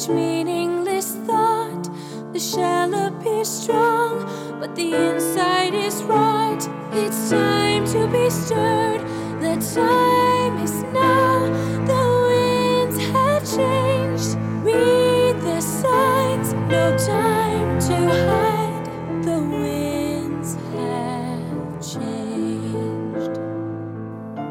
such meaningless thought. The shell appears strong, but the inside is rot. It's time to be stirred. The time is now. The winds have changed. Read the signs. No time to hide. The winds have changed.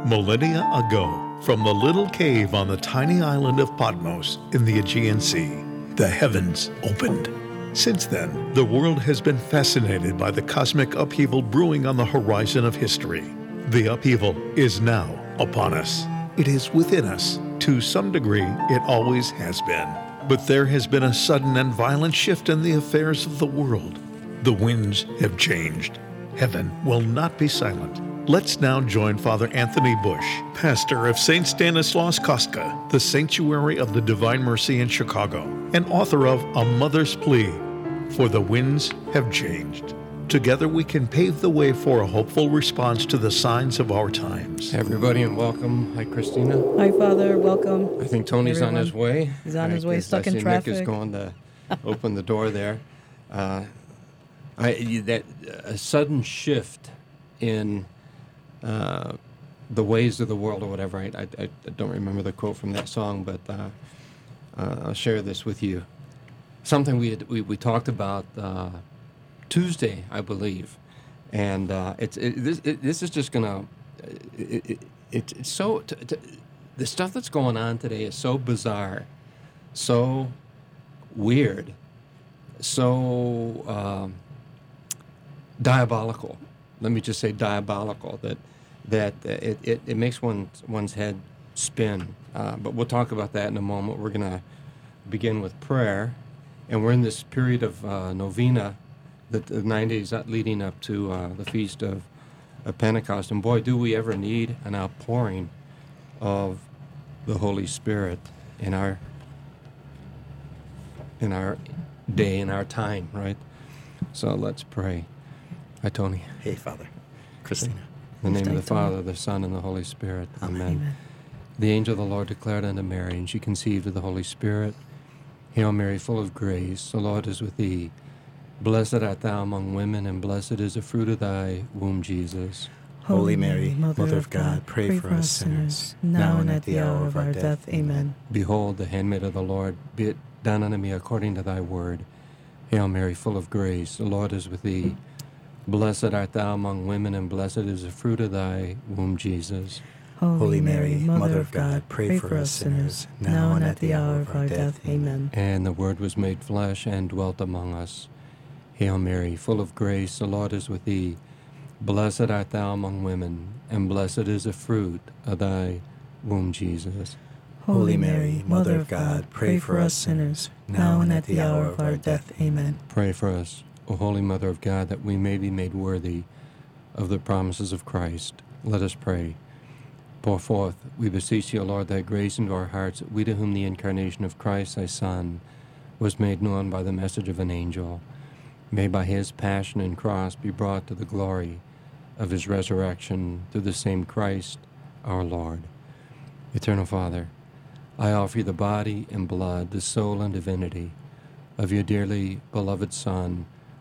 Millennia ago, from the little cave on the tiny island of Patmos in the Aegean Sea, the heavens opened. Since then, the world has been fascinated by the cosmic upheaval brewing on the horizon of history. The upheaval is now upon us. It is within us. To some degree, it always has been. But there has been a sudden and violent shift in the affairs of the world. The winds have changed. Heaven will not be silent. Let's now join Father Anthony Bus, pastor of St. Stanislaus Kostka, the Sanctuary of the Divine Mercy in Chicago, and author of A Mother's Plea, For the Winds Have Changed. Together we can pave the way for a hopeful response to the signs of our times. Hey, everybody, and welcome. Hi, Christina. Hi, Father. Welcome. I think Tony's on his way. He's on his way, guess stuck I in see Nick is going to open the door there. Uh, I, that a sudden shift in uh, the ways of the world, or whatever. I, I, I don't remember the quote from that song, but uh, uh, I'll share this with you. Something we had, we, we talked about uh, Tuesday, I believe, and uh, it's it, this it, this is just gonna it, it, it, it's so t- t- the stuff that's going on today is so bizarre, so weird, so um, diabolical. Let me just say diabolical that that uh, it, it, it makes one one's head spin. Uh, but we'll talk about that in a moment. We're gonna begin with prayer, and we're in this period of uh, novena, the, the nine days leading up to uh, the feast of, of Pentecost. And boy, do we ever need an outpouring of the Holy Spirit in our in our day, in our time, right? So let's pray. Hi, Tony. Hey, Father. Christina. In the name of the Thank. Father, the Son, and the Holy Spirit. Amen. Amen. The angel of the Lord declared unto Mary, and she conceived of the Holy Spirit. Hail Mary, full of grace, the Lord is with thee. Blessed art thou among women, and blessed is the fruit of thy womb, Jesus. Holy Mary, Mother of God, pray for us sinners, now and at the hour of our death. Amen. Behold, the handmaid of the Lord, be it done unto me according to thy word. Hail Mary, full of grace, the Lord is with thee. Blessed art thou among women, and blessed is the fruit of thy womb, Jesus. Holy Mary, Mother of God, pray for us sinners, now and at the hour of our death. Amen. And the Word was made flesh and dwelt among us. Hail Mary, full of grace, the Lord is with thee. Blessed art thou among women, and blessed is the fruit of thy womb, Jesus. Holy Mary, Mother of God, pray for us sinners, now and at the hour of our death. Amen. Pray for us, O Holy Mother of God, that we may be made worthy of the promises of Christ. Let us pray. Pour forth, we beseech you, O Lord, thy grace into our hearts, that we to whom the incarnation of Christ, thy Son, was made known by the message of an angel, may by his passion and cross be brought to the glory of his resurrection through the same Christ our Lord. Eternal Father, I offer you the body and blood, the soul and divinity of your dearly beloved Son,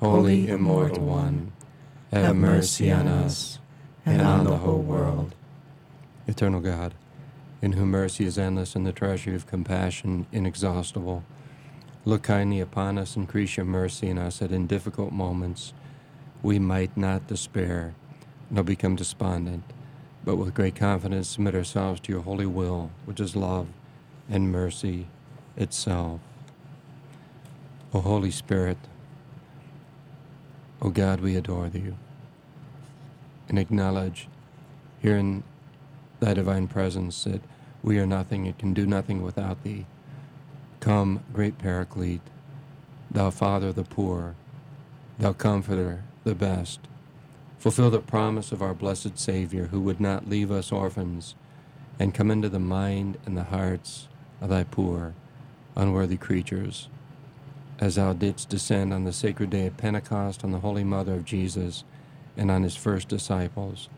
Holy Immortal One, have mercy on us and on the whole world. Eternal God, in whom mercy is endless and the treasury of compassion inexhaustible, look kindly upon us, and increase your mercy in us that in difficult moments we might not despair nor become despondent, but with great confidence submit ourselves to your holy will, which is love and mercy itself. O Holy Spirit, O God, we adore thee and acknowledge here in thy divine presence that we are nothing and can do nothing without thee. Come, great Paraclete, thou Father of the poor, thou Comforter, the best. Fulfill the promise of our blessed Savior, who would not leave us orphans, and come into the mind and the hearts of thy poor, unworthy creatures. As thou didst descend on the sacred day of Pentecost on the Holy Mother of Jesus and on his first disciples,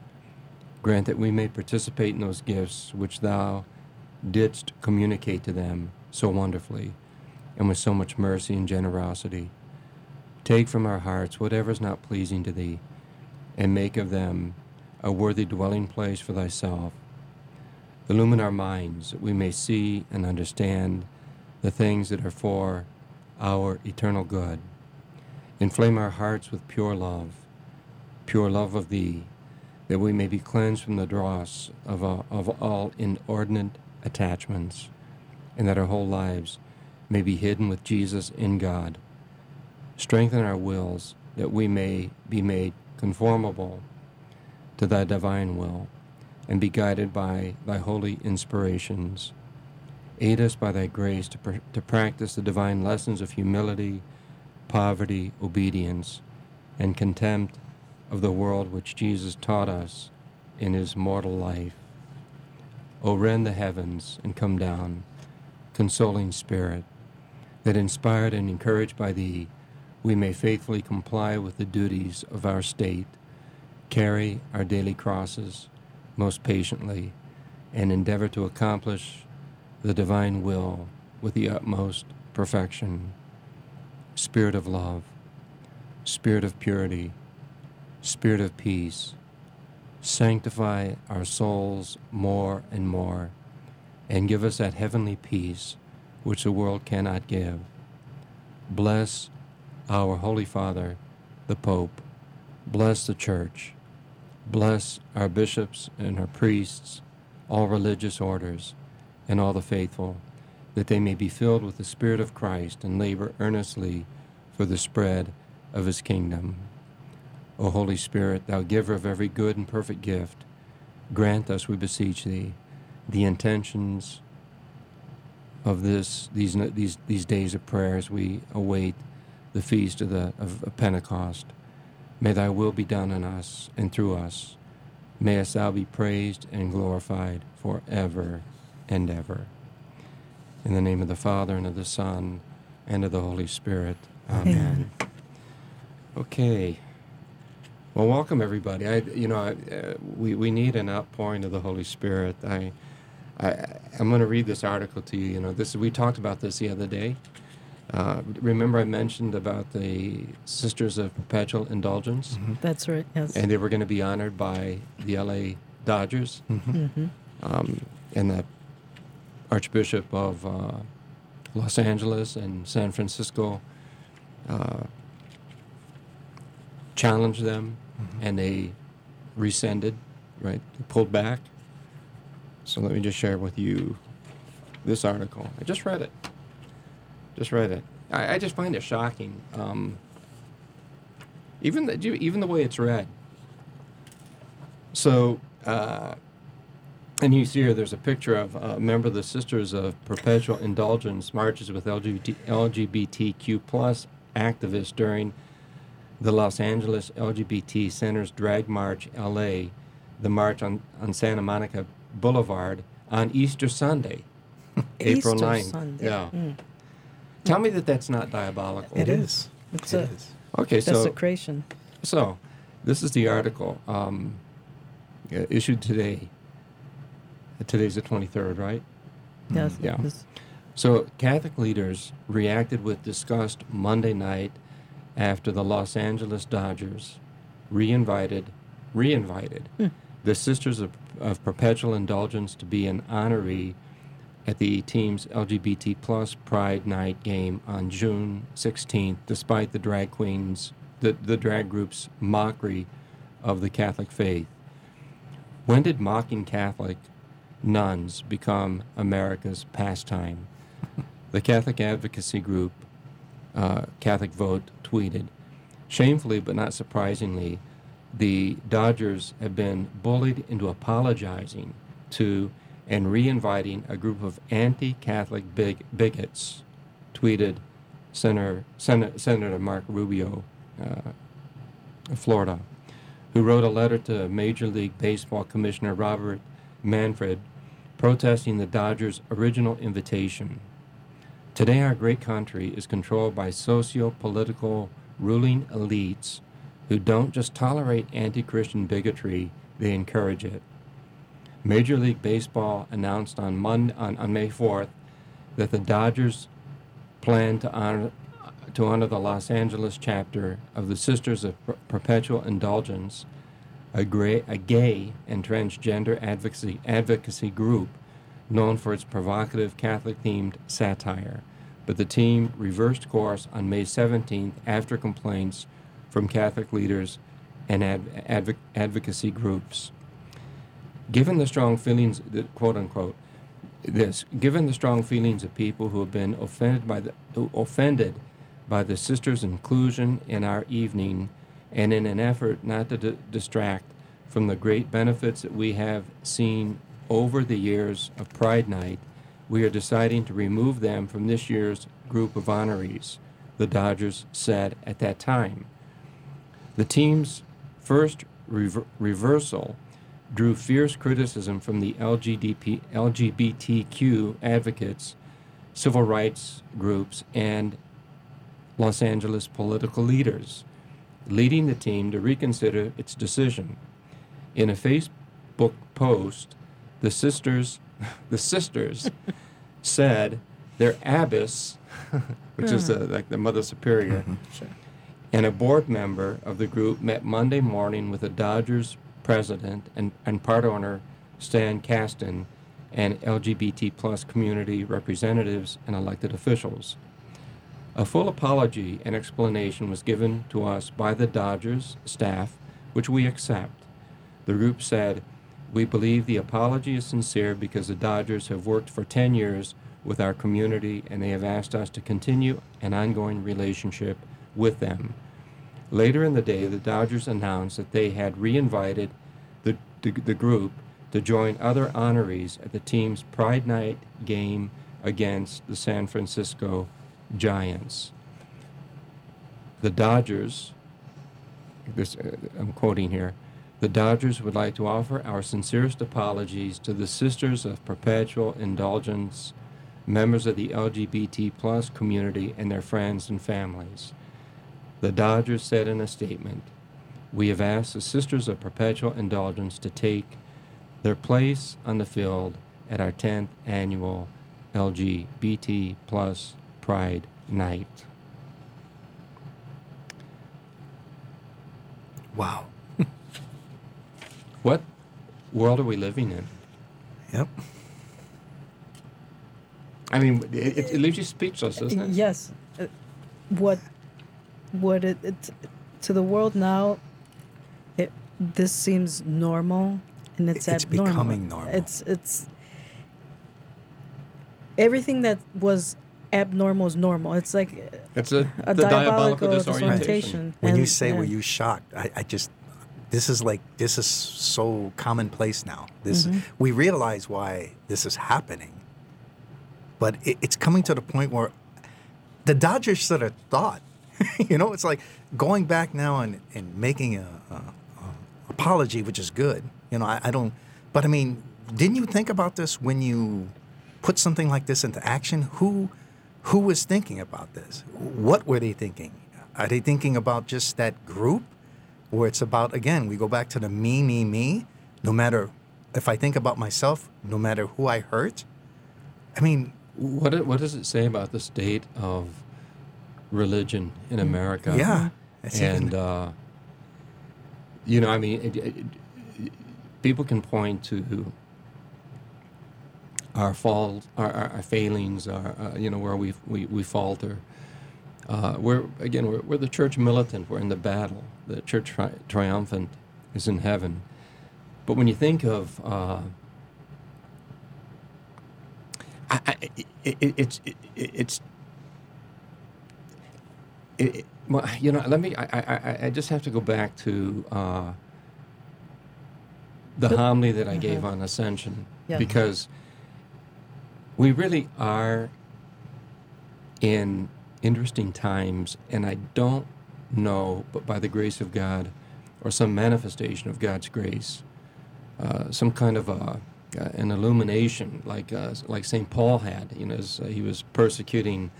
grant that we may participate in those gifts which thou didst communicate to them so wonderfully and with so much mercy and generosity. Take from our hearts whatever is not pleasing to thee, and make of them a worthy dwelling place for thyself. Illumine our minds that we may see and understand the things that are for our eternal good. Inflame our hearts with pure love, pure love of thee, that we may be cleansed from the dross of, uh, of all inordinate attachments, and that our whole lives may be hidden with Jesus in God. Strengthen our wills that we may be made conformable to thy divine will and be guided by thy holy inspirations. Aid us by thy grace to, pr- to practice the divine lessons of humility, poverty, obedience, and contempt of the world which Jesus taught us in his mortal life. O rend the heavens and come down, consoling Spirit, that inspired and encouraged by thee, we may faithfully comply with the duties of our state, carry our daily crosses most patiently, and endeavor to accomplish the divine will with the utmost perfection. Spirit of love, Spirit of purity, Spirit of peace, sanctify our souls more and more, and give us that heavenly peace which the world cannot give. Bless our Holy Father, the Pope. Bless the Church. Bless our bishops and our priests, all religious orders, and all the faithful, that they may be filled with the Spirit of Christ and labor earnestly for the spread of his kingdom. O Holy Spirit, thou giver of every good and perfect gift, grant us, we beseech thee, the intentions of this these these these days of prayers we await the feast of the of, of Pentecost. May thy will be done in us and through us. Mayest thou be praised and glorified forever and ever. In the name of the Father and of the Son and of the Holy Spirit. Amen. Okay. Well, welcome everybody. I, you know, I, uh, we we need an outpouring of the Holy Spirit. I, I I'm going to read this article to you. You know, this we talked about this the other day. Uh, remember, I mentioned about the Sisters of Perpetual Indulgence, That's right, yes. and they were going to be honored by the L.A. Dodgers, Mm-hmm. um, and the Archbishop of uh, Los Angeles and San Francisco uh, challenged them, and they rescinded, right? They pulled back. So let me just share with you this article. I just read it. Just read it. I, I just find it shocking. Um, even the even the way it's read. So, uh, and you see here, there's a picture of a member of the Sisters of Perpetual Indulgence marches with LGBT, LGBTQ plus activists during the Los Angeles LGBT Center's Drag March LA, the march on, on Santa Monica Boulevard on Easter Sunday, April Easter 9th. Sunday. Yeah. Mm. Tell me that that's not diabolical. It is. It's It a is. Okay, so desecration. so, this is the article um, issued today. Today's the 23rd, right? Yes. Mm-hmm. Yeah. So Catholic leaders reacted with disgust Monday night after the Los Angeles Dodgers reinvited, reinvited hmm. the Sisters of, of Perpetual Indulgence to be an honoree at the team's LGBT plus Pride Night game on June 16th, despite the drag queens, the, the drag group's mockery of the Catholic faith. When did mocking Catholic nuns become America's pastime? The Catholic advocacy group, uh, Catholic Vote, tweeted Shamefully, but not surprisingly, the Dodgers have been bullied into apologizing to and re-inviting a group of anti-Catholic big bigots, tweeted Senator, Sen- Senator Mark Rubio, uh, of Florida, who wrote a letter to Major League Baseball Commissioner Robert Manfred protesting the Dodgers' original invitation. Today, our great country is controlled by socio political ruling elites who don't just tolerate anti Christian bigotry, they encourage it. Major League Baseball announced on, Monday, on, on May 4th that the Dodgers plan to honor, to honor the Los Angeles chapter of the Sisters of Perpetual Indulgence, a, gra- a gay and transgender advocacy, advocacy group known for its provocative Catholic themed satire. But the team reversed course on May 17th after complaints from Catholic leaders and adv- advo- advocacy groups. Given the strong feelings, quote unquote, this, given the strong feelings of people who have been offended by the offended by the sisters' inclusion in our evening, and in an effort not to d- distract from the great benefits that we have seen over the years of Pride Night, we are deciding to remove them from this year's group of honorees, the Dodgers said at that time. The team's first rever- reversal drew fierce criticism from the LGDP, LGBTQ advocates, civil rights groups, and Los Angeles political leaders, leading the team to reconsider its decision. In a Facebook post, the sisters, the sisters, said their abbess, which is the, like the mother superior, mm-hmm. and a board member of the group met Monday morning with the Dodgers president and, and part owner Stan Kasten and LGBT plus community representatives and elected officials. A full apology and explanation was given to us by the Dodgers staff, which we accept. The group said, We believe the apology is sincere because the Dodgers have worked for 10 years with our community and they have asked us to continue an ongoing relationship with them. Later in the day, the Dodgers announced that they had reinvited the, the, the group to join other honorees at the team's Pride Night game against the San Francisco Giants. The Dodgers, this, uh, I'm quoting here, the Dodgers would like to offer our sincerest apologies to the Sisters of Perpetual Indulgence, members of the LGBT plus community, and their friends and families. The Dodgers said in a statement, We have asked the Sisters of Perpetual Indulgence to take their place on the field at our 10th annual LGBT plus Pride Night. Wow. What world are we living in? Yep. I mean, it, it, it leaves you speechless, doesn't it? Yes. Uh, what what it, it to the world now it this seems normal and it's, It's abnormal. becoming normal. It's it's everything that was abnormal is normal. It's like It's a, a the diabolical diabolical disorientation. disorientation. When you say, yeah. "Were you shocked?" I, I just, this is like this is so commonplace now. This Mm-hmm. we realize why this is happening, but it, it's coming to the point where the Dodgers should have thought. you know, it's like going back now and, and making a, a, a apology, which is good. You know, I, I don't, but I mean, didn't you think about this when you put something like this into action? Who who was thinking about this? What were they thinking? Are they thinking about just that group? Or it's about, again, we go back to the me, me, me. No matter if I think about myself, no matter who I hurt, I mean, What it- what does it say about the state of religion in America? yeah. and uh, you know, I mean, it, it, it- people can point to our faults, our, our, our failings, our uh, you know where we we, we falter. Uh, we're again, we're, we're the church militant. We're in the battle. The church tri- triumphant is in heaven. But when you think of uh, I, I, it, it, it's it, it's it, well, you know, let me. I, I, I- just have to go back to uh, the homily that I gave on Ascension Yeah. because we really are in interesting times, and I don't know, but by the grace of God, or some manifestation of God's grace, uh, some kind of a, uh, an illumination, like uh, like Saint Paul had. You know, as uh, he was persecuting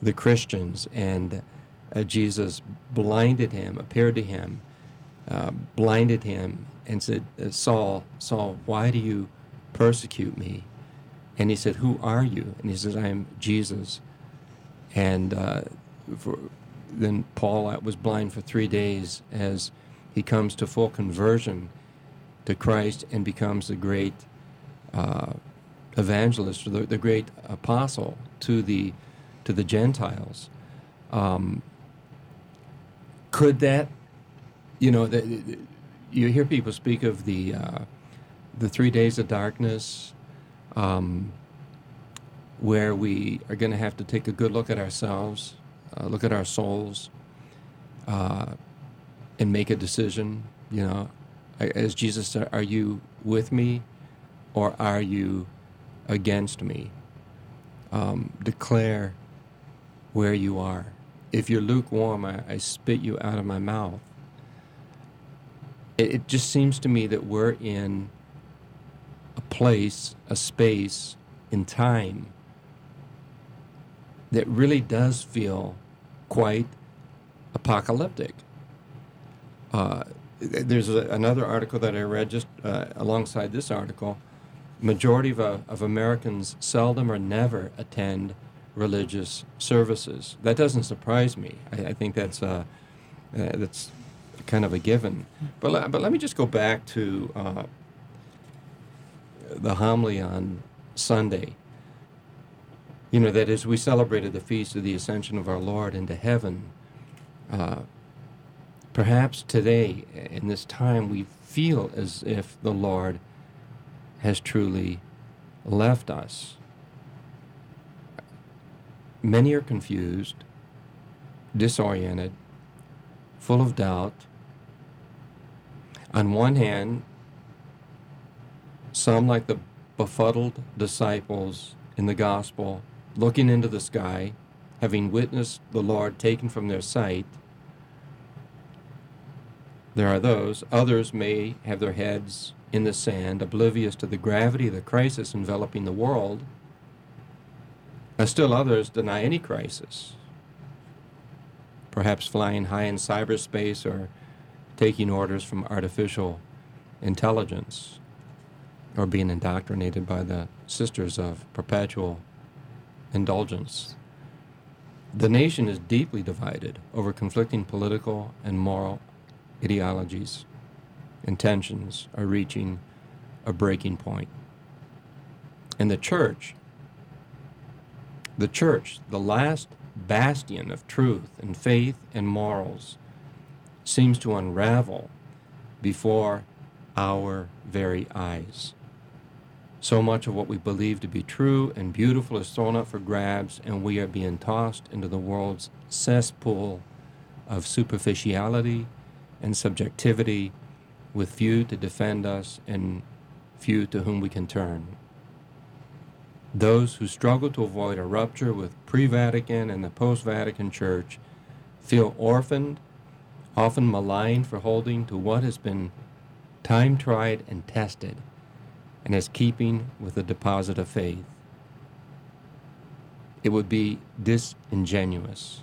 the Christians, and uh, Jesus blinded him, appeared to him, uh, blinded him, and said, "Saul, Saul, why do you persecute me?" And he said, "Who are you?" And he said, "I am Jesus." And uh, for, then Paul was blind for three days as he comes to full conversion to Christ and becomes the great uh, evangelist, the, the great apostle to the to the Gentiles. Um, could that, you know, the, the- you hear people speak of the uh, the three days of darkness, um, where we are going to have to take a good look at ourselves, uh, look at our souls, uh, and make a decision. You know, as Jesus said, "Are you with me, or are you against me?" Um, declare where you are. If you're lukewarm, I, I spit you out of my mouth. It, it just seems to me that we're in a place, a space in time that really does feel quite apocalyptic. Uh, there's a, another article that I read just uh, alongside this article. Majority of, uh, of Americans seldom or never attend religious services. That doesn't surprise me. I, I think that's uh, uh, that's kind of a given. But but let me just go back to uh, the homily on Sunday. You know that as we celebrated the feast of the ascension of our Lord into heaven, uh, perhaps today in this time we feel as if the Lord has truly left us. Many are confused, disoriented, full of doubt. On one hand, some, like the befuddled disciples in the gospel, looking into the sky, having witnessed the Lord taken from their sight. There are those. Others may have their heads in the sand, oblivious to the gravity of the crisis enveloping the world. And still others deny any crisis. Perhaps flying high in cyberspace or taking orders from artificial intelligence or being indoctrinated by the sisters of perpetual indulgence. The nation is deeply divided over conflicting political and moral ideologies. Intentions are reaching a breaking point. And the church, the church, the last bastion of truth and faith and morals, seems to unravel before our very eyes. So much of what we believe to be true and beautiful is thrown up for grabs, and we are being tossed into the world's cesspool of superficiality and subjectivity, with few to defend us and few to whom we can turn. Those who struggle to avoid a rupture with pre Vatican and the post Vatican Church feel orphaned, often maligned for holding to what has been time tried and tested and is keeping with the deposit of faith. It would be disingenuous,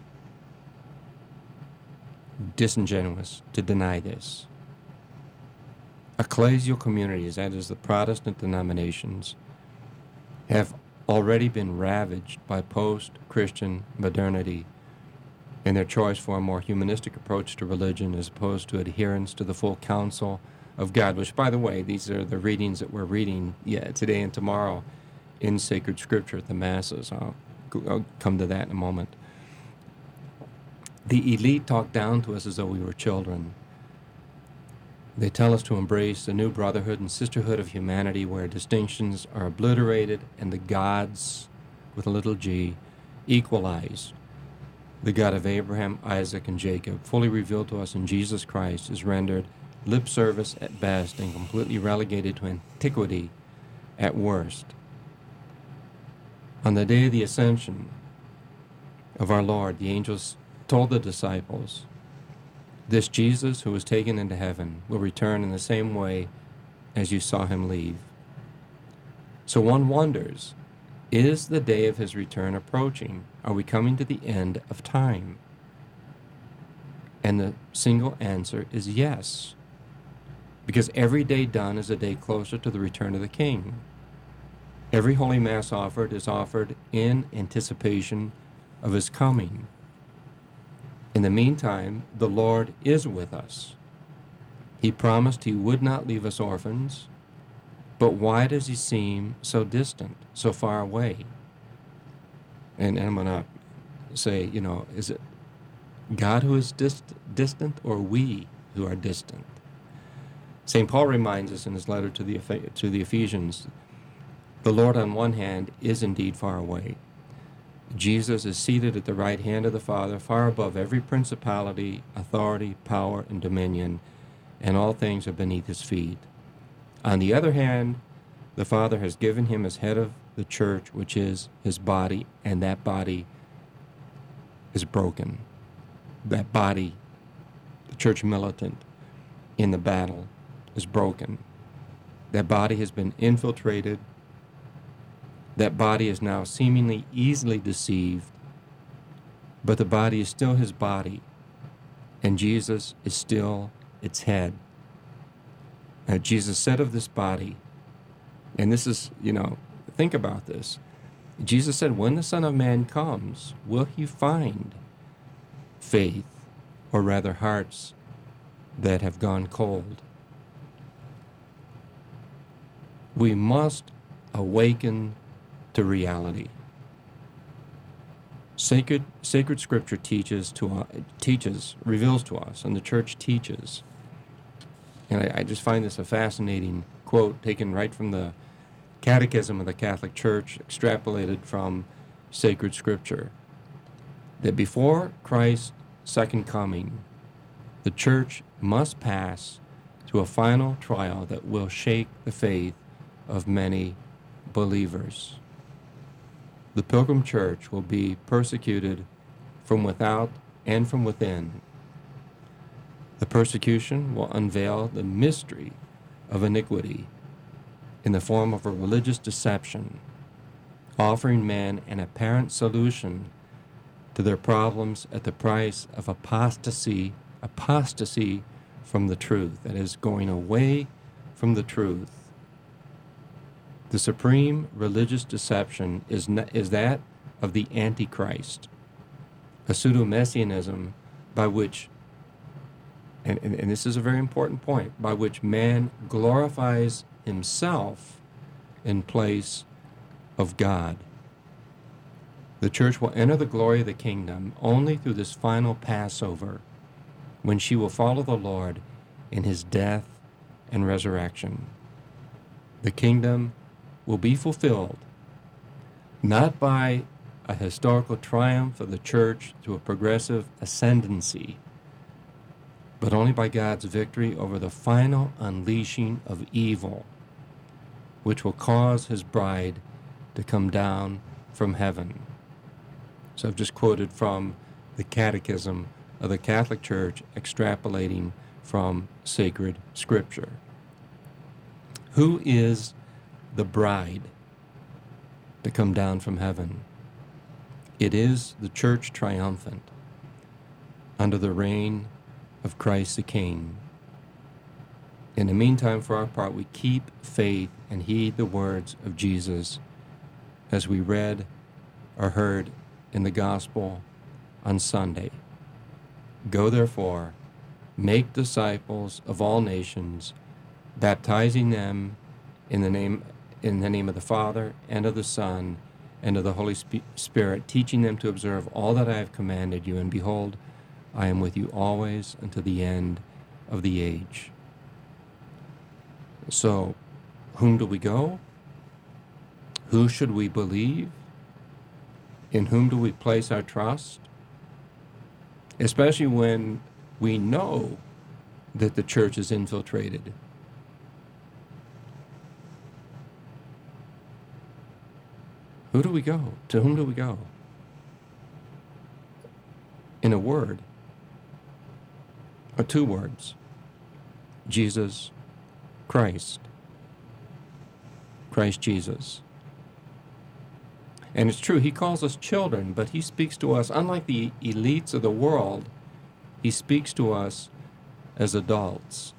disingenuous to deny this. ecclesial communities, that is, the Protestant denominations, have already been ravaged by post Christian modernity in their choice for a more humanistic approach to religion as opposed to adherence to the full counsel of God, which, by the way, these are the readings that we're reading yeah, today and tomorrow in sacred scripture at the Masses. I'll, I'll come to that in a moment. The elite talk down to us as though we were children. They tell us to embrace the new brotherhood and sisterhood of humanity where distinctions are obliterated and the gods, with a little g, equalized. The God of Abraham, Isaac, and Jacob, fully revealed to us in Jesus Christ, is rendered lip service at best and completely relegated to antiquity at worst. On the day of the ascension of our Lord, the angels told the disciples, This Jesus who was taken into heaven will return in the same way as you saw him leave. So one wonders, is the day of his return approaching? Are we coming to the end of time? And the single answer is yes. Because every day done is a day closer to the return of the King. Every Holy Mass offered is offered in anticipation of his coming. In the meantime, the Lord is with us. He promised he would not leave us orphans, but why does he seem so distant, so far away? And, and I'm going to say, you know, is it God who is dist- distant or we who are distant? St. Paul reminds us in his letter to the, to the Ephesians the Lord, on one hand, is indeed far away. Jesus is seated at the right hand of the Father, far above every principality, authority, power, and dominion, and all things are beneath his feet. On the other hand, the Father has given him as head of the church, which is his body, and that body is broken. That body, the church militant in the battle, is broken. That body has been infiltrated that body is now seemingly easily deceived, but the body is still his body, and Jesus is still its head. Now, Jesus said of this body, and this is, you know, think about this. Jesus said, When the Son of Man comes, will he find faith, or rather hearts that have gone cold? We must awaken to reality. Sacred, sacred scripture teaches to uh, teaches reveals to us, and the church teaches. And I, I just find this a fascinating quote taken right from the Catechism of the Catholic Church, extrapolated from sacred scripture. That before Christ's second coming, the church must pass through a final trial that will shake the faith of many believers the Pilgrim Church will be persecuted from without and from within. The persecution will unveil the mystery of iniquity in the form of a religious deception, offering man an apparent solution to their problems at the price of apostasy, apostasy from the truth, that is, going away from the truth the supreme religious deception is, is that of the Antichrist, a pseudo messianism by which, and, and, and this is a very important point, by which man glorifies himself in place of God. The church will enter the glory of the kingdom only through this final Passover when she will follow the Lord in his death and resurrection. The kingdom will be fulfilled not by a historical triumph of the church to a progressive ascendancy, but only by God's victory over the final unleashing of evil, which will cause his bride to come down from heaven. So I've just quoted from the Catechism of the Catholic Church, extrapolating from sacred scripture. Who is the bride to come down from heaven. It is the church triumphant under the reign of Christ the King. In the meantime, for our part, we keep faith and heed the words of Jesus as we read or heard in the gospel on Sunday. Go therefore, make disciples of all nations, baptizing them in the name in the name of the Father and of the Son and of the Holy Spirit, teaching them to observe all that I have commanded you. And behold, I am with you always unto the end of the age. So, whom do we go? Who should we believe? In whom do we place our trust? Especially when we know that the church is infiltrated. Who do we go? To whom do we go? In a word, or two words Jesus Christ. Christ Jesus. And it's true, he calls us children, but he speaks to us, unlike the elites of the world, he speaks to us as adults.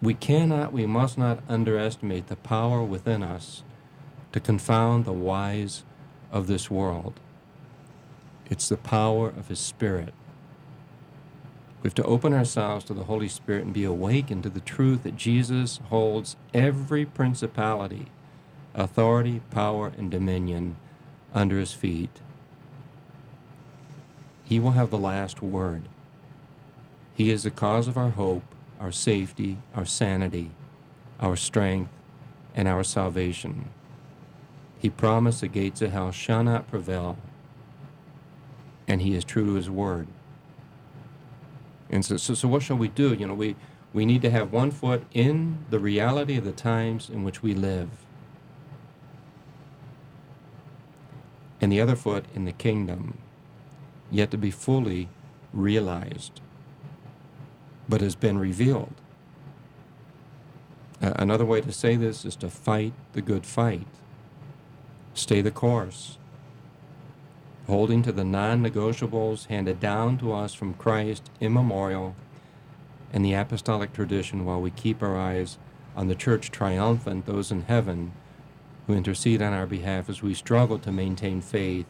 We cannot, we must not underestimate the power within us to confound the wise of this world. It's the power of His Spirit. We have to open ourselves to the Holy Spirit and be awakened to the truth that Jesus holds every principality, authority, power, and dominion under His feet. He will have the last word. He is the cause of our hope, our safety, our sanity, our strength, and our salvation. He promised the gates of hell shall not prevail, and he is true to his word. And so, so, so what shall we do? You know, we, we need to have one foot in the reality of the times in which we live, and the other foot in the kingdom, yet to be fully realized, but has been revealed. Uh, another way to say this is to fight the good fight. Stay the course, holding to the non negotiables handed down to us from Christ immemorial and the apostolic tradition while we keep our eyes on the church triumphant, those in heaven who intercede on our behalf as we struggle to maintain faith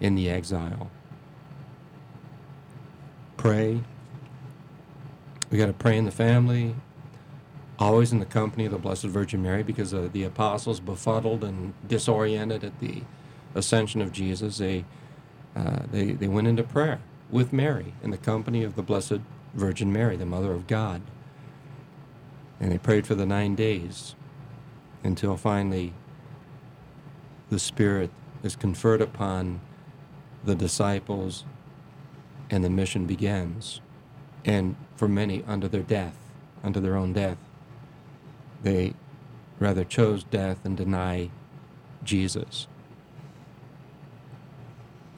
in the exile. Pray. We got to pray in the family, always in the company of the Blessed Virgin Mary because uh, the apostles, befuddled and disoriented at the ascension of Jesus, they, uh, they, they went into prayer with Mary in the company of the Blessed Virgin Mary, the Mother of God. And they prayed for the nine days until finally the Spirit is conferred upon the disciples and the mission begins. And for many, under their death, under their own death. They rather chose death and deny Jesus.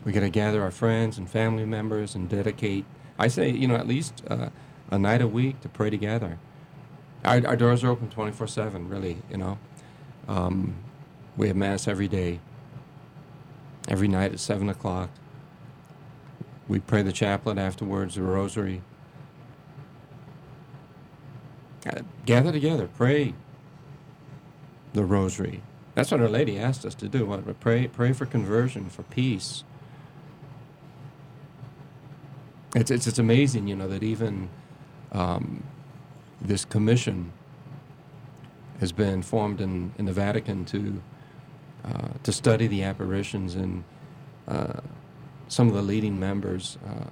We got to gather our friends and family members and dedicate, I say, you know, at least uh, a night a week to pray together. Our, our doors are open 24 7, really, you know. Um, we have Mass every day, every night at 7 o'clock. We pray the chaplet afterwards, the rosary. Gather together, pray the rosary. That's what Our Lady asked us to do. What, pray, pray for conversion, for peace. It's, it's, it's amazing, you know, that even um, this commission has been formed in, in the Vatican to, uh, to study the apparitions and uh, some of the leading members, uh,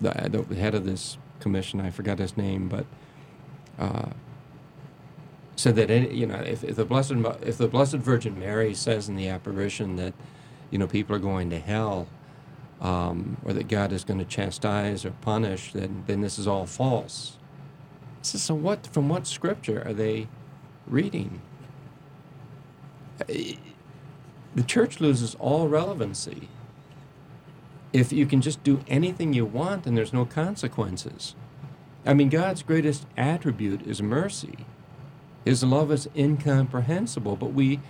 the, the head of this commission, I forgot his name, but uh, said that any, you know if, if the blessed if the blessed Virgin Mary says in the apparition that you know people are going to hell um, or that God is going to chastise or punish, then then this is all false. So, so what from what scripture are they reading? The church loses all relevancy if you can just do anything you want and there's no consequences. I mean, God's greatest attribute is mercy. His love is incomprehensible, but we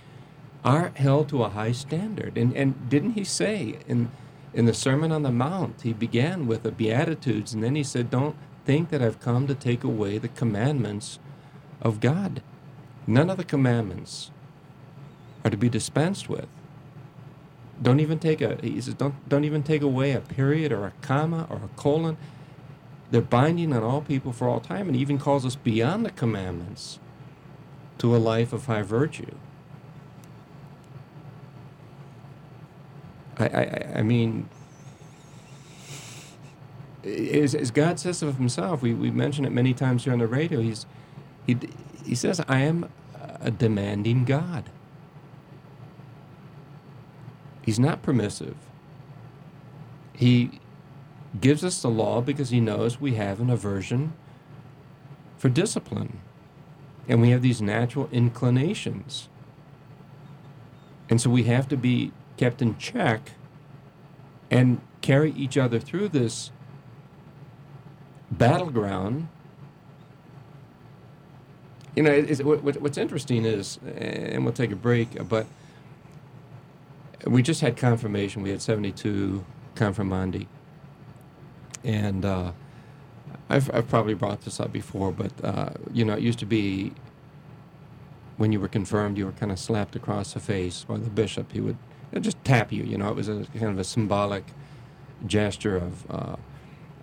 are held to a high standard. And, and didn't he say in, in the Sermon on the Mount, he began with the Beatitudes, and then he said, Don't think that I've come to take away the commandments of God. None of the commandments are to be dispensed with. Don't even take a he says don't don't even take away a period or a comma or a colon. They're binding on all people for all time and even calls us beyond the commandments to a life of high virtue. I, I, I mean, as, as God says of himself, we, we mentioned it many times here on the radio, he's, he, he says, I am a demanding God. He's not permissive. He gives us the law because he knows we have an aversion for discipline. And we have these natural inclinations. And so we have to be kept in check and carry each other through this battleground. You know, it's, what, what's interesting is, and we'll take a break, but we just had confirmation. We had 72 confirmandi. And uh, I've, I've probably brought this up before, but, uh, you know, it used to be when you were confirmed, you were kind of slapped across the face by the bishop. He would just tap you. You know, it was a kind of a symbolic gesture of, uh,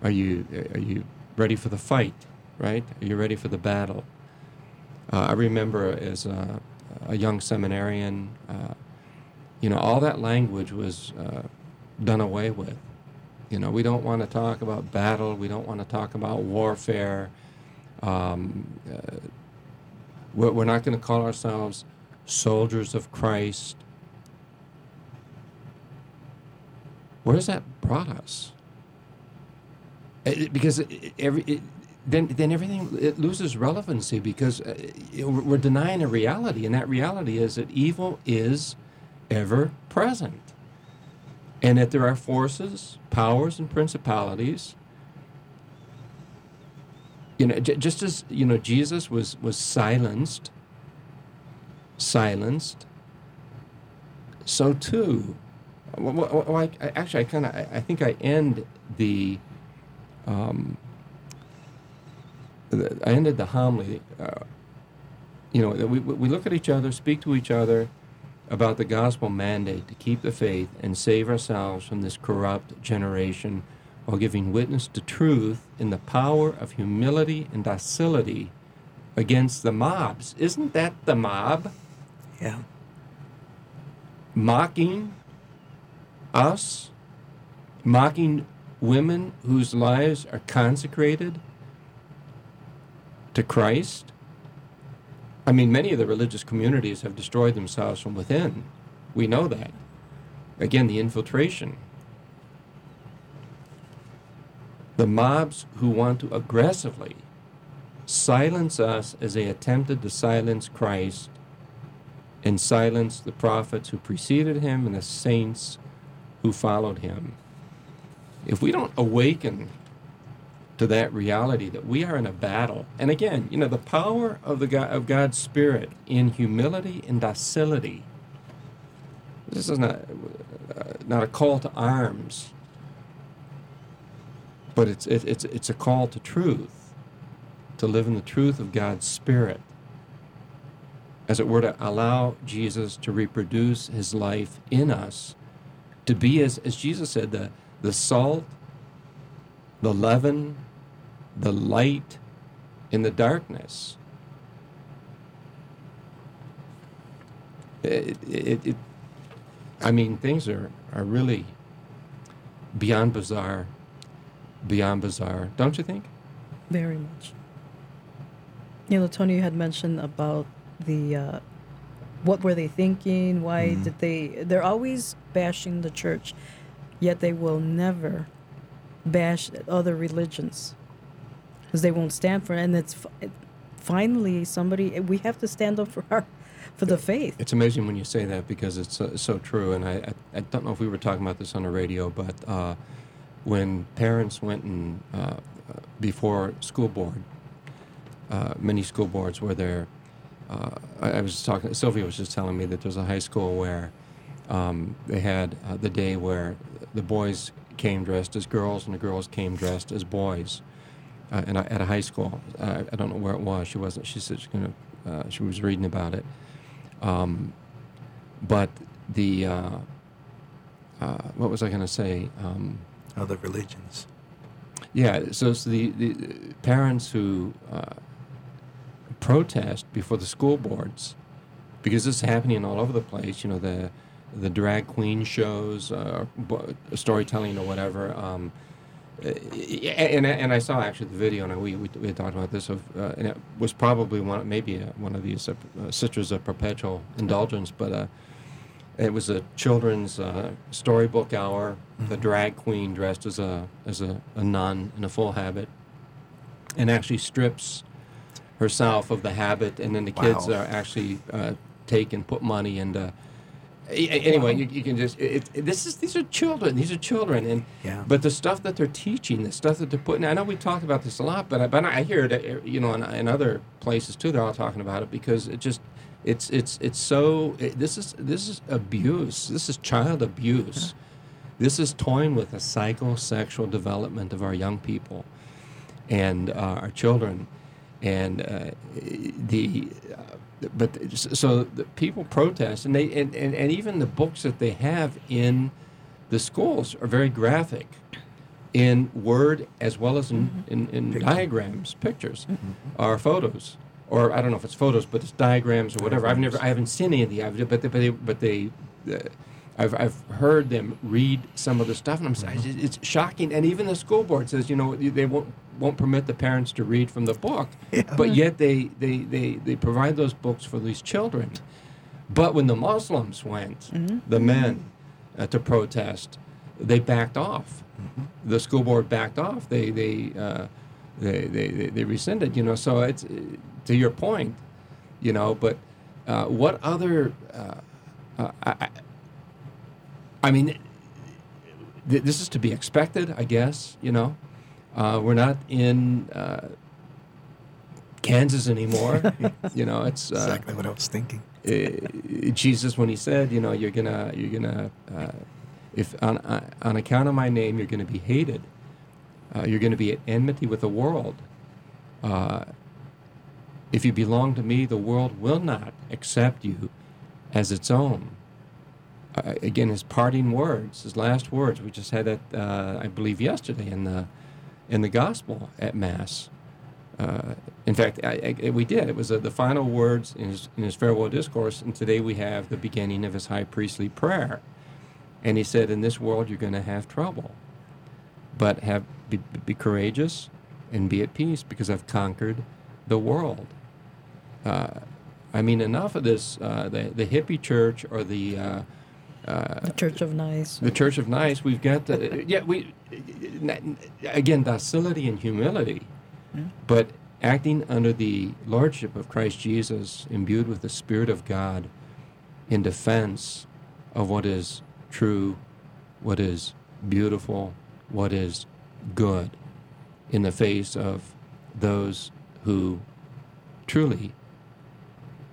are you are you ready for the fight? Right? Are you ready for the battle? Uh, I remember as a, a young seminarian, uh, you know, all that language was uh, done away with. You know, we don't want to talk about battle. We don't want to talk about warfare. Um, uh, we're, we're not going to call ourselves soldiers of Christ. Where has that brought us? It, because it, every it, then then everything it loses relevancy because uh, we're denying a reality, and that reality is that evil is ever present, and that there are forces, powers, and principalities. You know, j- just as you know, Jesus was was silenced, silenced. So too well, well, I, actually, I kind of, I, I, think I end the, um, the I ended the homily. Uh, you know, we we look at each other, speak to each other about the gospel mandate to keep the faith and save ourselves from this corrupt generation, while giving witness to truth in the power of humility and docility against the mobs. Isn't that the mob? Yeah. Mocking us mocking women whose lives are consecrated to Christ. I mean, many of the religious communities have destroyed themselves from within. We know that. Again, the infiltration. The mobs who want to aggressively silence us as they attempted to silence Christ and silence the prophets who preceded him and the saints who followed him. If we don't awaken to that reality that we are in a battle, and again, you know, the power of the God, of God's Spirit in humility and docility. This is not uh, not a call to arms, but it's it, it's it's a call to truth, to live in the truth of God's Spirit. As it were, to allow Jesus to reproduce His life in us to be as, as Jesus said, the, the salt, the leaven, the light in the darkness. It, it, it, I mean, things are, are really beyond bizarre, beyond bizarre, don't you think? Very much. You know, Tony, you had mentioned about the uh, what were they thinking? Why mm-hmm. did they? They're always bashing the church, yet they will never bash other religions because they won't stand for it. And it's it, finally somebody we have to stand up for our for the faith. It's amazing when you say that because it's so, so true. And I, I, I don't know if we were talking about this on the radio, but uh, when parents went and uh, before school board, uh, many school boards were there uh, I, I, was talking. Sylvia was just telling me that there's a high school where um, they had uh, the day where the boys came dressed as girls and the girls came dressed as boys. uh, in a, at a high school. Uh, I don't know where it was. She wasn't. She said she's gonna. Uh, she was reading about it. Um, but the uh, uh, what was I going to say? Um, Other religions. yeah, so it's the, the parents who uh, protest before the school boards because this is happening all over the place. You know, the the drag queen shows, uh, storytelling or whatever. Um, and, and I saw actually the video, and we, we, we had talked about this, of, uh, and it was probably one, maybe uh one of these uh, uh, Sisters of Perpetual Indulgence, but uh, it was a children's uh, storybook hour. The drag queen dressed as a as a, a nun in a full habit, and actually strips herself of the habit, and then the kids are actually uh, take and put money and. Anyway, you, you can just it, it, this is these are children. These are children, and Yeah. but the stuff that they're teaching, the stuff that they're putting. I know we talked about this a lot, but I, but I hear it, uh, you know, in, in other places too. They're all talking about it because it just it's it's it's so it, this is this is abuse. This is child abuse. This is toying with the psychosexual development of our young people and uh, our children, and uh, the. Uh, but so the people protest, and they and, and, and even the books that they have in the schools are very graphic, in word as well as in, in, in diagrams, pictures, or photos, or I don't know if it's photos, but it's diagrams or whatever. I've never, I haven't seen any of the, but they, but they, but they uh, I've, I've heard them read some of the stuff, and I'm saying it's it's shocking. And even the school board says, you know, they won't won't permit the parents to read from the book, but yet they, they, they, they provide those books for these children. But when the Muslims went, the men, uh, to protest, they backed off. The school board backed off. They they, uh, they, they they they rescinded. You know, so it's uh, to your point, you know. But uh, what other? Uh, uh, I, I- mean, th- this is to be expected, I guess. You know, uh, we're not in uh, Kansas anymore. you know, it's uh, Exactly what I was thinking. uh, Jesus when he said, you know, you're gonna you're gonna uh, if on uh, on account of my name you're gonna be hated, uh, you're gonna be at enmity with the world. Uh, if you belong to me, the world will not accept you as its own. Uh, again, his parting words, his last words. We just had that, uh, I believe, yesterday in the in the gospel at mass. Uh, in fact, I, I, we did. It was uh, the final words in his, in his farewell discourse, and today we have the beginning of his high priestly prayer. And he said, "In this world, you're going to have trouble, but have be, be courageous and be at peace, because I've conquered the world." Uh, I mean, enough of this. Uh, the the hippie church or the uh, The Church of Nice. the Church of Nice, we've got the yeah we again docility and humility, but acting under the lordship of Christ Jesus, imbued with the Spirit of God, in defense of what is true, what is beautiful, what is good, in the face of those who truly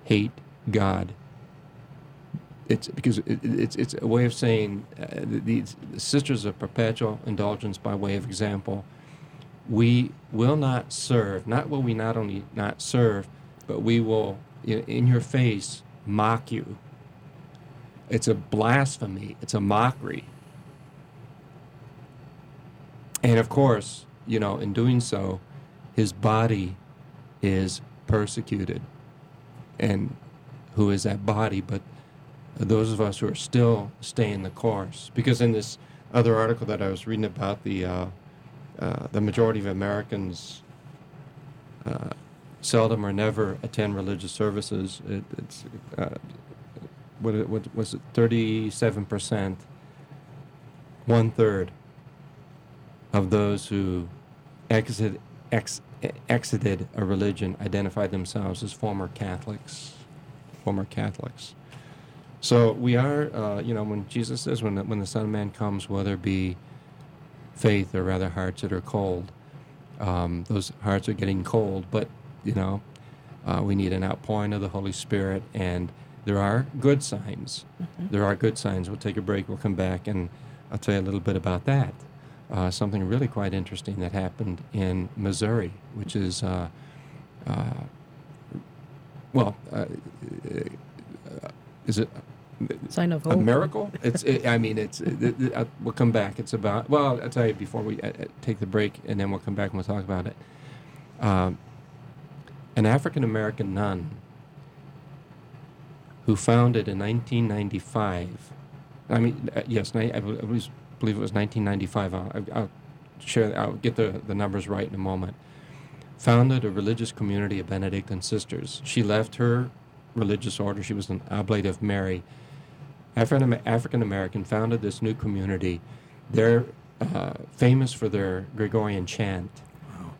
hate God it's because it, it- it's it's a way of saying uh, th- these sisters of perpetual indulgence by way of example. We will not serve. Not will we not only not serve, but we will in your face mock you. It's a blasphemy. It's a mockery. And of course, you know, in doing so, his body is persecuted. And who is that body but those of us who are still staying the course. Because in this other article that I was reading about, the uh, uh, the majority of Americans uh, seldom or never attend religious services. It, it's uh, what, what was it? Thirty-seven percent, one third of those who ex, exited a religion identified themselves as former Catholics. Former Catholics. So we are, uh, you know, when Jesus says, when the, when the Son of Man comes, whether it be faith or rather hearts that are cold, um, those hearts are getting cold. But you know, uh, we need an outpouring of the Holy Spirit, and there are good signs. There are good signs. We'll take a break. We'll come back, and I'll tell you a little bit about that. uh, something really quite interesting that happened in Missouri, which is, uh, uh, well, uh, uh, is it Sign of a miracle? It's. It, I mean, it's. It, it, uh, we'll come back. It's about. Well, I'll tell you before we uh, uh, take the break, and then we'll come back and we'll talk about it. Um, an African American nun who founded in 1995. I mean, uh, yes, I I believe believe it was 1995. I'll, I'll- I'll share. I'll get the the numbers right in a moment. Founded a religious community of Benedictine sisters. She left her religious order. She was an Oblate of Mary. African African American founded this new community. They're uh, famous for their Gregorian chant,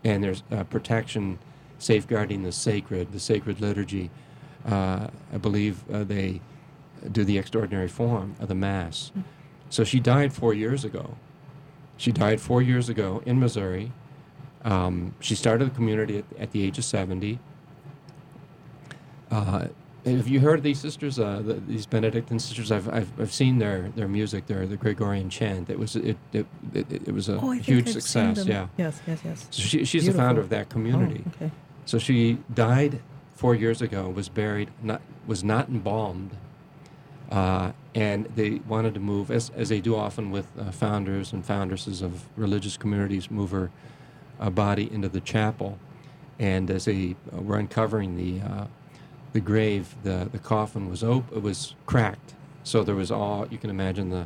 and there's uh, protection, safeguarding the sacred, the sacred liturgy. Uh, I believe uh, they do the extraordinary form of the Mass. So she died four years ago. She died four years ago in Missouri. Um, she started the community at, at the age of 70. Uh, have you heard of these sisters, uh, the, these Benedictine sisters? I've, I've, I've seen their, their music, their the Gregorian chant. It was it it, it, it was a Oh, huge I've success. Yeah. Yes, yes, yes. So she, she's the founder of that Oh, community. okay. So she died four years ago. Was buried, not was not embalmed, uh, and they wanted to move, as as they do often with uh, founders and foundresses of religious communities, move her uh, body into the chapel, and as they uh, were uncovering the uh, the grave, the the coffin was op- it was cracked, so there was all you can imagine the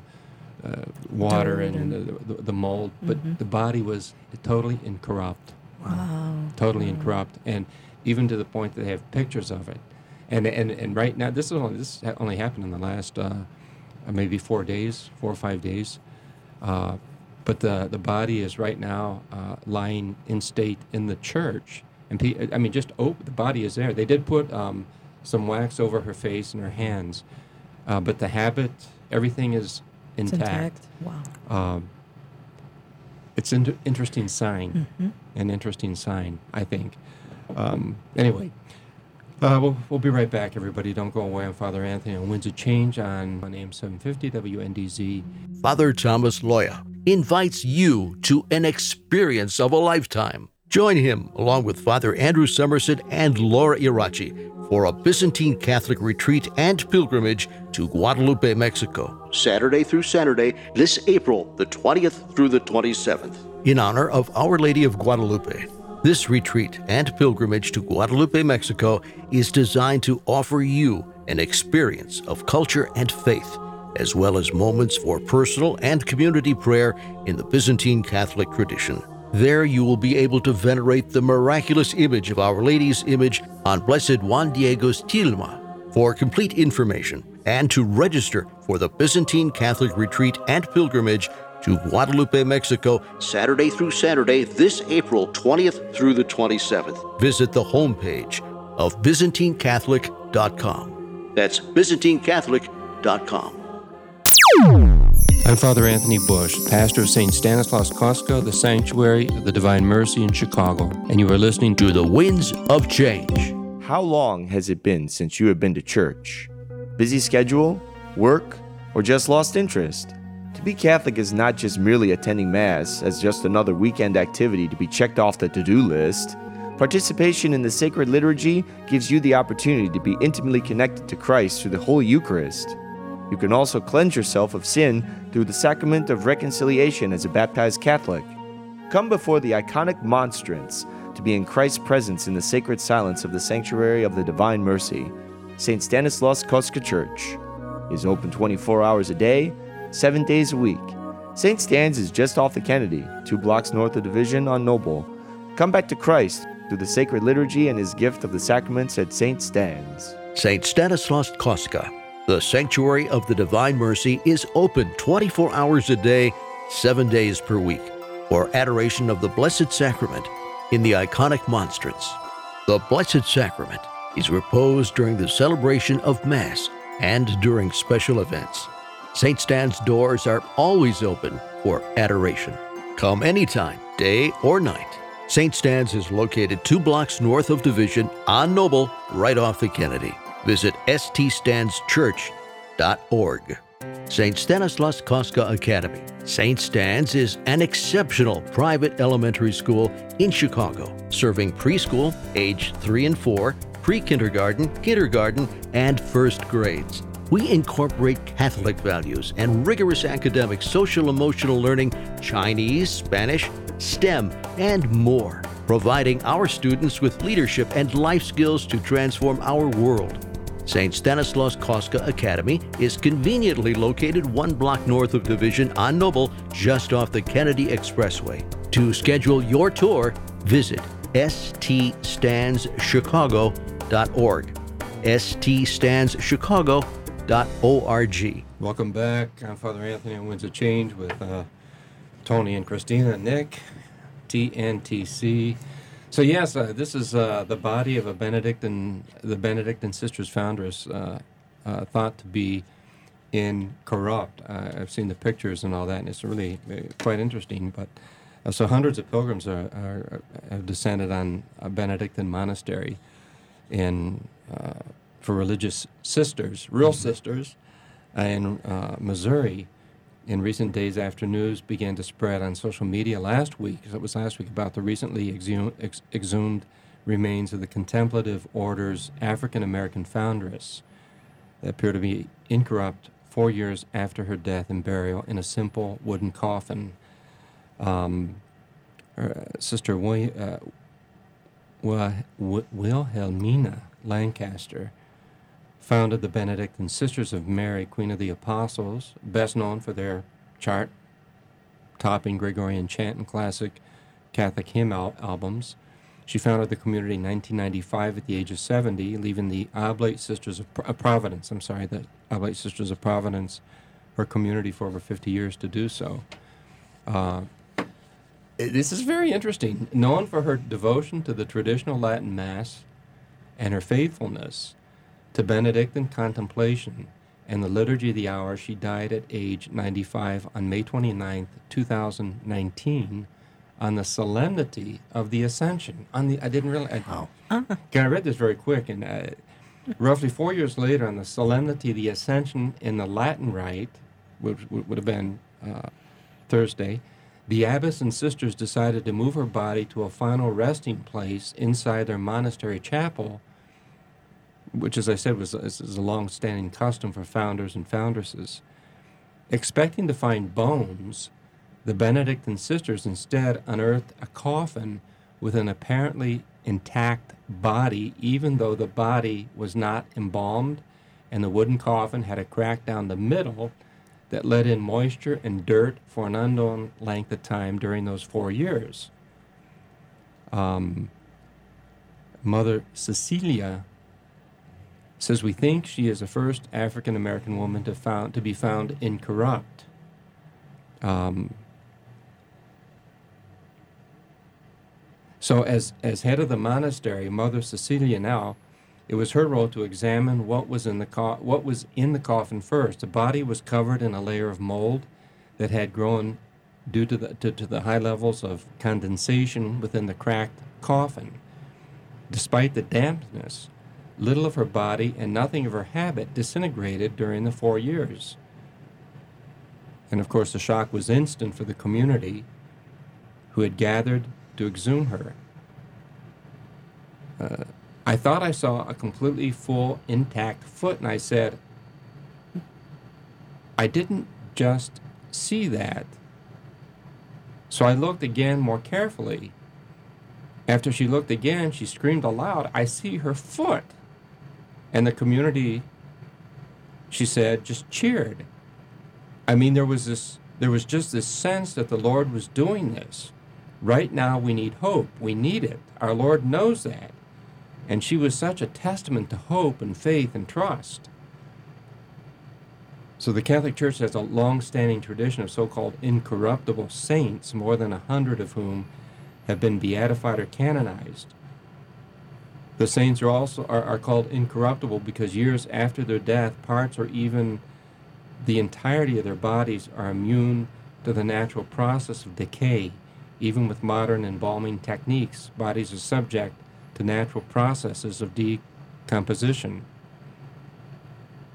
uh, water Dirt and and- the, the, the mold, but Mhm. the body was totally incorrupt Wow. totally Wow. incorrupt, and even to the point that they have pictures of it. And and, and right now, this is only this ha- only happened in the last uh, uh, maybe four days, four or five days. Uh, but the the body is right now uh, lying in state in the church, and pe- I mean, just oh, the body is there. They did put um, some wax over her face and her hands, uh, but the habit, everything is It's intact. intact. Wow. Um, it's an inter- interesting sign Mhm. an interesting sign, I think. Um, anyway, uh, we'll, we'll be right back, everybody. Don't go away. I'm Father Anthony on Winds of Change on, on AM 750 WNDZ. Father Thomas Loya invites you to an experience of a lifetime. Join him along with Father Andrew Somerset and Laura Irachi for a Byzantine Catholic retreat and pilgrimage to Guadalupe, Mexico, Saturday through Saturday, this April, the 20th through the 27th, in honor of Our Lady of Guadalupe. This retreat and pilgrimage to Guadalupe, Mexico is designed to offer you an experience of culture and faith as well as moments for personal and community prayer in the Byzantine Catholic tradition. There you will be able to venerate the miraculous image of Our Lady's image on Blessed Juan Diego's tilma. For complete information and to register for the Byzantine Catholic retreat and pilgrimage to Guadalupe, Mexico, Saturday through Saturday, this April 20th through the 27th, visit the homepage of ByzantineCatholic.com. That's ByzantineCatholic.com. I'm Father Anthony Bush, pastor of St. Stanislaus Kostka, the Sanctuary of the Divine Mercy in Chicago, and you are listening to To the winds of change. How long has it been since you have been to church? Busy schedule, work, or just lost interest? To be Catholic is not just merely attending Mass as just another weekend activity to be checked off the to do list. Participation in the sacred liturgy gives you the opportunity to be intimately connected to Christ through the Holy Eucharist. You can also cleanse yourself of sin through the sacrament of reconciliation as a baptized Catholic. Come before the iconic monstrance to be in Christ's presence in the sacred silence of the sanctuary of the Divine Mercy. St. Stanislaus Kostka Church is open 24 hours a day, 7 days a week. St. Stan's is just off the Kennedy, two blocks north of Division on Noble. Come back to Christ through the sacred liturgy and his gift of the sacraments at St. Stan's. St. Stanislaus Kostka, the Sanctuary of the Divine Mercy, is open 24 hours a day, seven days per week, for adoration of the Blessed Sacrament in the iconic monstrance. The Blessed Sacrament is reposed during the celebration of Mass and during special events. St. Stan's doors are always open for adoration. Come anytime, day or night. St. Stan's is located two blocks north of Division on Noble, right off the Kennedy. Visit ststanschurch.org. St. Stanislaus Kostka Academy. St. Stan's is an exceptional private elementary school in Chicago, serving preschool, age 3 and 4, pre kindergarten, kindergarten, and first grades. We incorporate Catholic values and rigorous academic social emotional learning, Chinese, Spanish, STEM, and more, providing our students with leadership and life skills to transform our world. St. Stanislaus Kostka Academy is conveniently located one block north of Division on Noble, just off the Kennedy Expressway. To schedule your tour, visit ststanschicago.org. ststanschicago.org. Welcome back. I'm Father Anthony on Winds of Change with uh, Tony and Cristina, Nick, TNTC. So yes, uh, this is uh, the body of a Benedictine, the Benedictine Sisters foundress, uh, uh, thought to be incorrupt. I've seen the pictures and all that, and it's really uh, quite interesting. But uh, so hundreds of pilgrims are, are, have descended on a Benedictine monastery in uh, for religious sisters, real sisters, in uh, Missouri in recent days after news began to spread on social media last week, it was last week, about the recently exhumed, ex- exhumed remains of the Contemplative Order's African American foundress that appear to be incorrupt four years after her death and burial in a simple wooden coffin. Um, her, Sister Wil- uh, Wil- Wil- Wilhelmina Lancaster founded the Benedictine Sisters of Mary, Queen of the Apostles, best known for their chart topping Gregorian chant and classic Catholic hymn al- albums. She founded the community in 1995 at the age of 70, leaving the Oblate Sisters of Pro- uh, Providence, I'm sorry, the Oblate Sisters of Providence, her community for over 50 years to do so. Uh, this is very interesting. Known for her devotion to the traditional Latin Mass and her faithfulness to Benedictine contemplation and the Liturgy of the Hour, she died at age 95 on May 29th, 2019, on the solemnity of the Ascension. On the, I didn't realize. I, Wow. I read this very quick, and uh, roughly four years later, on the solemnity of the Ascension in the Latin Rite, which would, would have been uh, Thursday, the abbess and sisters decided to move her body to a final resting place inside their monastery chapel, which, as I said, was is is a long-standing custom for founders and foundresses. Expecting to find bones, the Benedictine sisters instead unearthed a coffin with an apparently intact body, even though the body was not embalmed, and the wooden coffin had a crack down the middle that let in moisture and dirt for an unknown length of time during those four years. Um, Mother Cecilia says we think she is the first African American woman to found to be found incorrupt. Um, so, as as head of the monastery, Mother Cecilia now, it was her role to examine what was in the co- what was in the coffin first. The body was covered in a layer of mold that had grown due to the to, to the high levels of condensation within the cracked coffin. Despite the dampness, little of her body and nothing of her habit disintegrated during the four years. And of course, the shock was instant for the community who had gathered to exhume her. Uh, I thought I saw a completely full, intact foot, and I said, I didn't just see that. So I looked again more carefully. After she looked again, she screamed aloud, I see her foot. And the community, she said, just cheered. I mean, there was this, there was just this sense that the Lord was doing this. Right now, we need hope. We need it. Our Lord knows that. And she was such a testament to hope and faith and trust. So the Catholic Church has a long-standing tradition of so-called incorruptible saints, more than a hundred of whom have been beatified or canonized. The saints are also are, are called incorruptible because years after their death, parts or even the entirety of their bodies are immune to the natural process of decay. Even with modern embalming techniques, bodies are subject to natural processes of decomposition.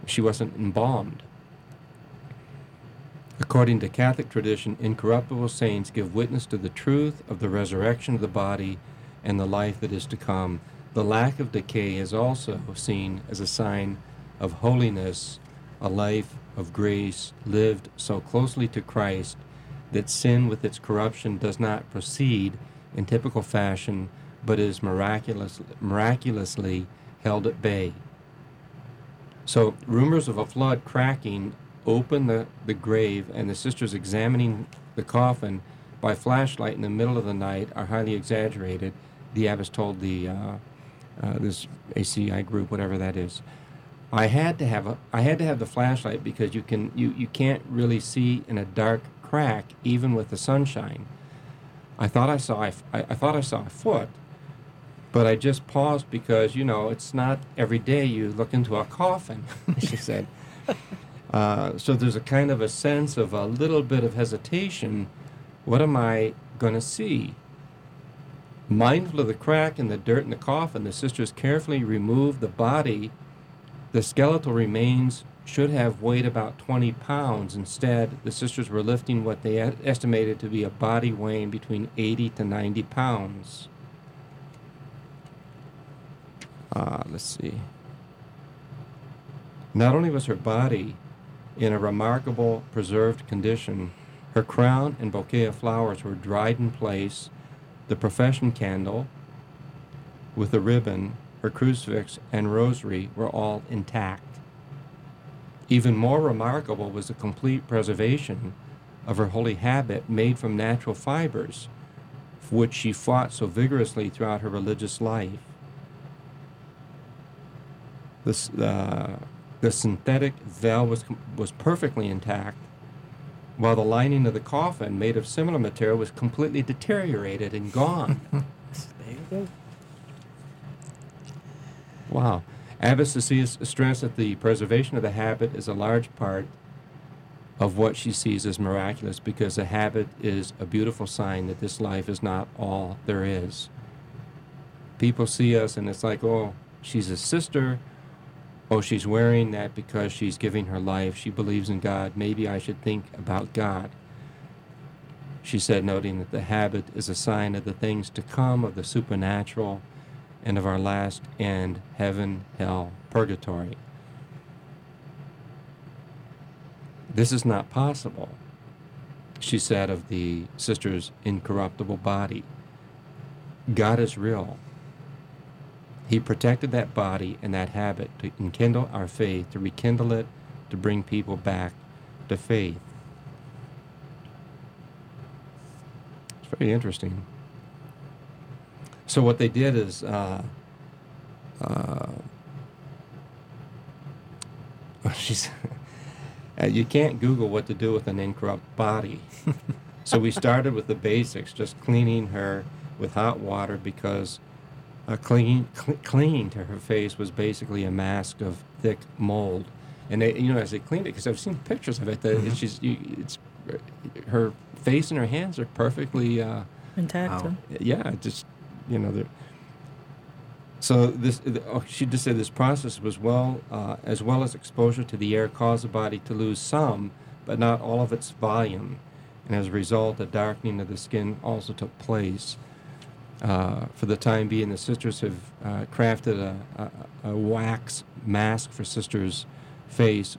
She wasn't embalmed. According to Catholic tradition, incorruptible saints give witness to the truth of the resurrection of the body and the life that is to come. The lack of decay is also seen as a sign of holiness, a life of grace lived so closely to Christ that sin with its corruption does not proceed in typical fashion but is miraculous, miraculously held at bay. So, rumors of a flood cracking open the, the grave and the sisters examining the coffin by flashlight in the middle of the night are highly exaggerated. The abbess told the uh, uh, this ACI group, whatever that is. I had to have a I had to have the flashlight because you can you, you can't really see in a dark crack even with the sunshine. I thought I saw I, I thought I saw a foot, but I just paused because you know it's not every day you look into a coffin. she said. Uh, so there's a kind of a sense of a little bit of hesitation. What am I going to see? Mindful of the crack and the dirt in the coffin, the sisters carefully removed the body. The skeletal remains should have weighed about 20 pounds. Instead, the sisters were lifting what they estimated to be a body weighing between 80 to 90 pounds. Uh, let's see. Not only was her body in a remarkable preserved condition. Her crown and bouquet of flowers were dried in place. The profession candle with the ribbon, her crucifix, and rosary were all intact. Even more remarkable was the complete preservation of her holy habit made from natural fibers, for which she fought so vigorously throughout her religious life. This, uh, the synthetic veil was, was perfectly intact, while the lining of the coffin, made of similar material, was completely deteriorated and gone. There you go. Wow. Abbess stressed that the preservation of the habit is a large part of what she sees as miraculous because the habit is a beautiful sign that this life is not all there is. People see us and it's like, oh, she's a sister, oh, she's wearing that because she's giving her life. She believes in God. Maybe I should think about God. She said, noting that the habit is a sign of the things to come, of the supernatural, and of our last end, heaven, hell, purgatory. This is not possible, she said of the sister's incorruptible body. God is real. He protected that body and that habit to enkindle our faith, to rekindle it, to bring people back to faith. It's very interesting. So what they did is, uh, uh, she's, uh, you can't Google what to do with an incorrupt body. so we started with the basics, just cleaning her with hot water because uh, clinging, cl- clinging to her face was basically a mask of thick mold. And they, you know, as they cleaned it, because I've seen pictures of it, that Mhm. she's, you, it's, her face and her hands are perfectly, uh, Intact. Wow. yeah, just, you know, they're. So this, oh, she just said this process was well, uh, as well as exposure to the air caused the body to lose some, but not all of its volume, and as a result, a darkening of the skin also took place. Uh, for the time being, the sisters have uh, crafted a, a, a wax mask for sister's face,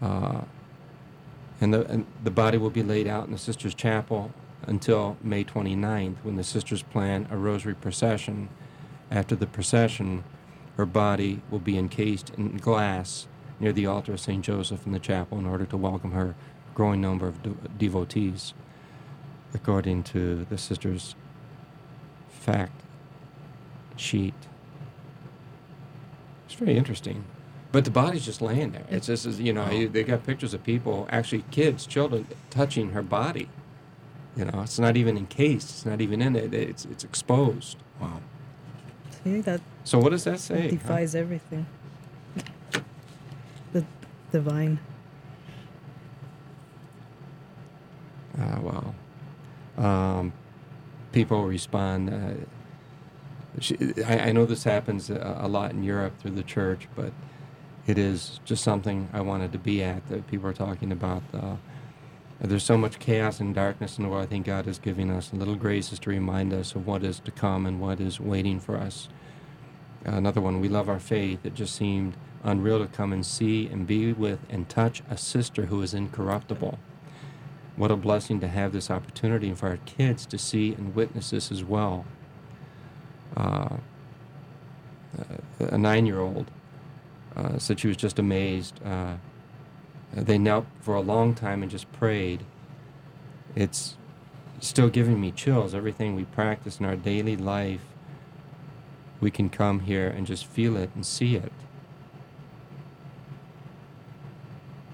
uh, and, the, and the body will be laid out in the sisters' chapel until May 29th, when the sisters plan a rosary procession. After the procession, her body will be encased in glass near the altar of St. Joseph in the chapel in order to welcome her growing number of devotees, according to the sisters' fact sheet. It's very interesting. But the body's just laying there. It's just, as- you know, you- they got pictures of people, actually kids, children, touching her body. You know, it's not even encased. It's not even in it. It's it's exposed. Wow. See, that So what does that say? huh? defies everything. The divine. Ah, well. Um, people respond. Uh, she, I, I know this happens a, a lot in Europe through the church, but it is just something I wanted to be at. That people are talking about uh, There's so much chaos and darkness in the world. I think God is giving us little graces to remind us of what is to come and what is waiting for us. Another one, we love our faith. It just seemed unreal to come and see and be with and touch a sister who is incorruptible. What a blessing to have this opportunity and for our kids to see and witness this as well. Uh, a nine year old uh, said she was just amazed. Uh, they knelt for a long time and just prayed. It's still giving me chills. Everything we practice in our daily life, we can come here and just feel it and see it.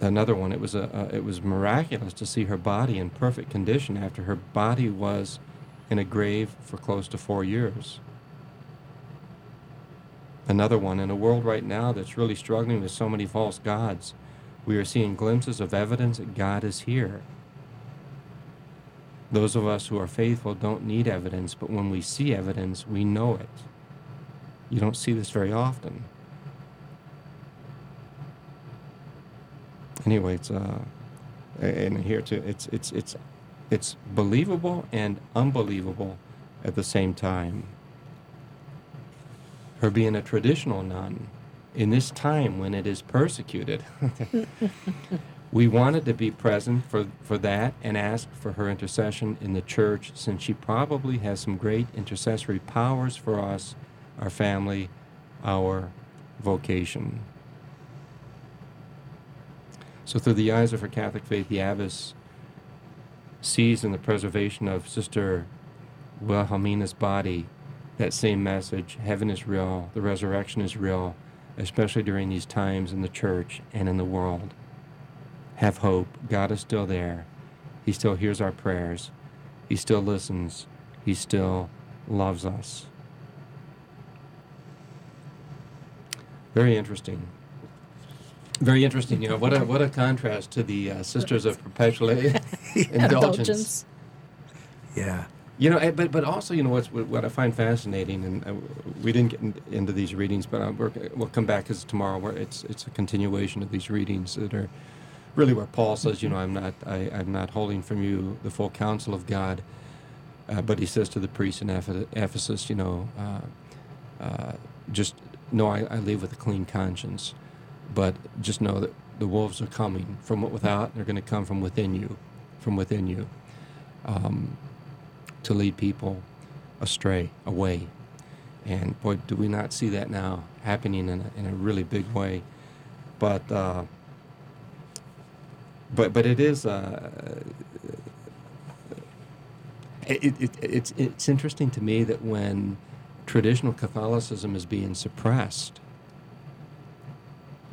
Another one, it was a, a it was miraculous to see her body in perfect condition after her body was in a grave for close to four years another one. In a world right now that's really struggling with so many false gods, we are seeing glimpses of evidence that God is here. Those of us who are faithful don't need evidence, but when we see evidence, we know it. You don't see this very often. Anyway, it's uh, and here too, it's it's it's it's believable and unbelievable at the same time her being a traditional nun in this time when it is persecuted. we wanted to be present for, for that and ask for her intercession in the church since she probably has some great intercessory powers for us, our family, our vocation. So, through the eyes of her Catholic faith, the abbess sees in the preservation of Sister Wilhelmina's body that same message heaven is real, the resurrection is real, especially during these times in the church and in the world. Have hope. God is still there. He still hears our prayers. He still listens. He still loves us. Very interesting. Very interesting. You know what a what a contrast to the uh, Sisters of Perpetual Indulgence. Indulgence. Yeah. You know, eh, but but also, you know, what's what I find fascinating, and uh, we didn't get in, into these readings, but uh, we'll come back because tomorrow where it's it's a continuation of these readings that are really where Paul says, you know, I'm not I, I'm not holding from you the full counsel of God, uh, but he says to the priests in Ephesus, you know, uh, uh, just no, I, I live with a clean conscience, but just know that the wolves are coming from without, they're going to come from within you, from within you. Um, to lead people astray, away. And boy, do we not see that now happening in a, in a really big way. But uh, but but it is uh, it, it, it's it's interesting to me that when traditional Catholicism is being suppressed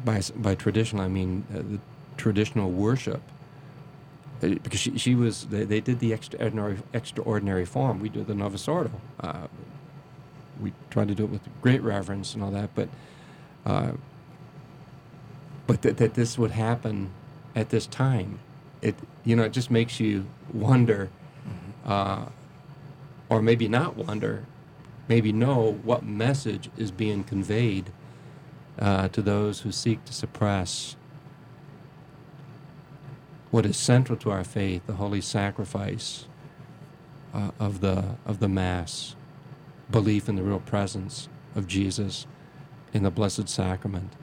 by by traditional I mean uh, the traditional worship uh, because she, she was they, they did the extraordinary extraordinary form. We do the Novus Ordo. Uh, we tried to do it with great reverence and all that, but uh, but that, that this would happen at this time, it you know it just makes you wonder, mm-hmm. uh, or maybe not wonder, maybe know what message is being conveyed uh, to those who seek to suppress what is central to our faith, the holy sacrifice uh, of the of the Mass, belief in the real presence of Jesus in the Blessed Sacrament.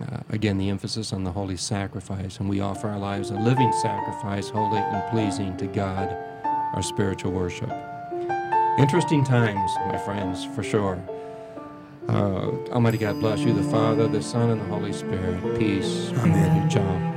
Uh, again, the emphasis on the holy sacrifice, and we offer our lives a living sacrifice, holy and pleasing to God, our spiritual worship. Interesting times, my friends, for sure. Uh, Almighty God bless you, the Father, the Son, and the Holy Spirit. Peace. Amen. Ciao. What's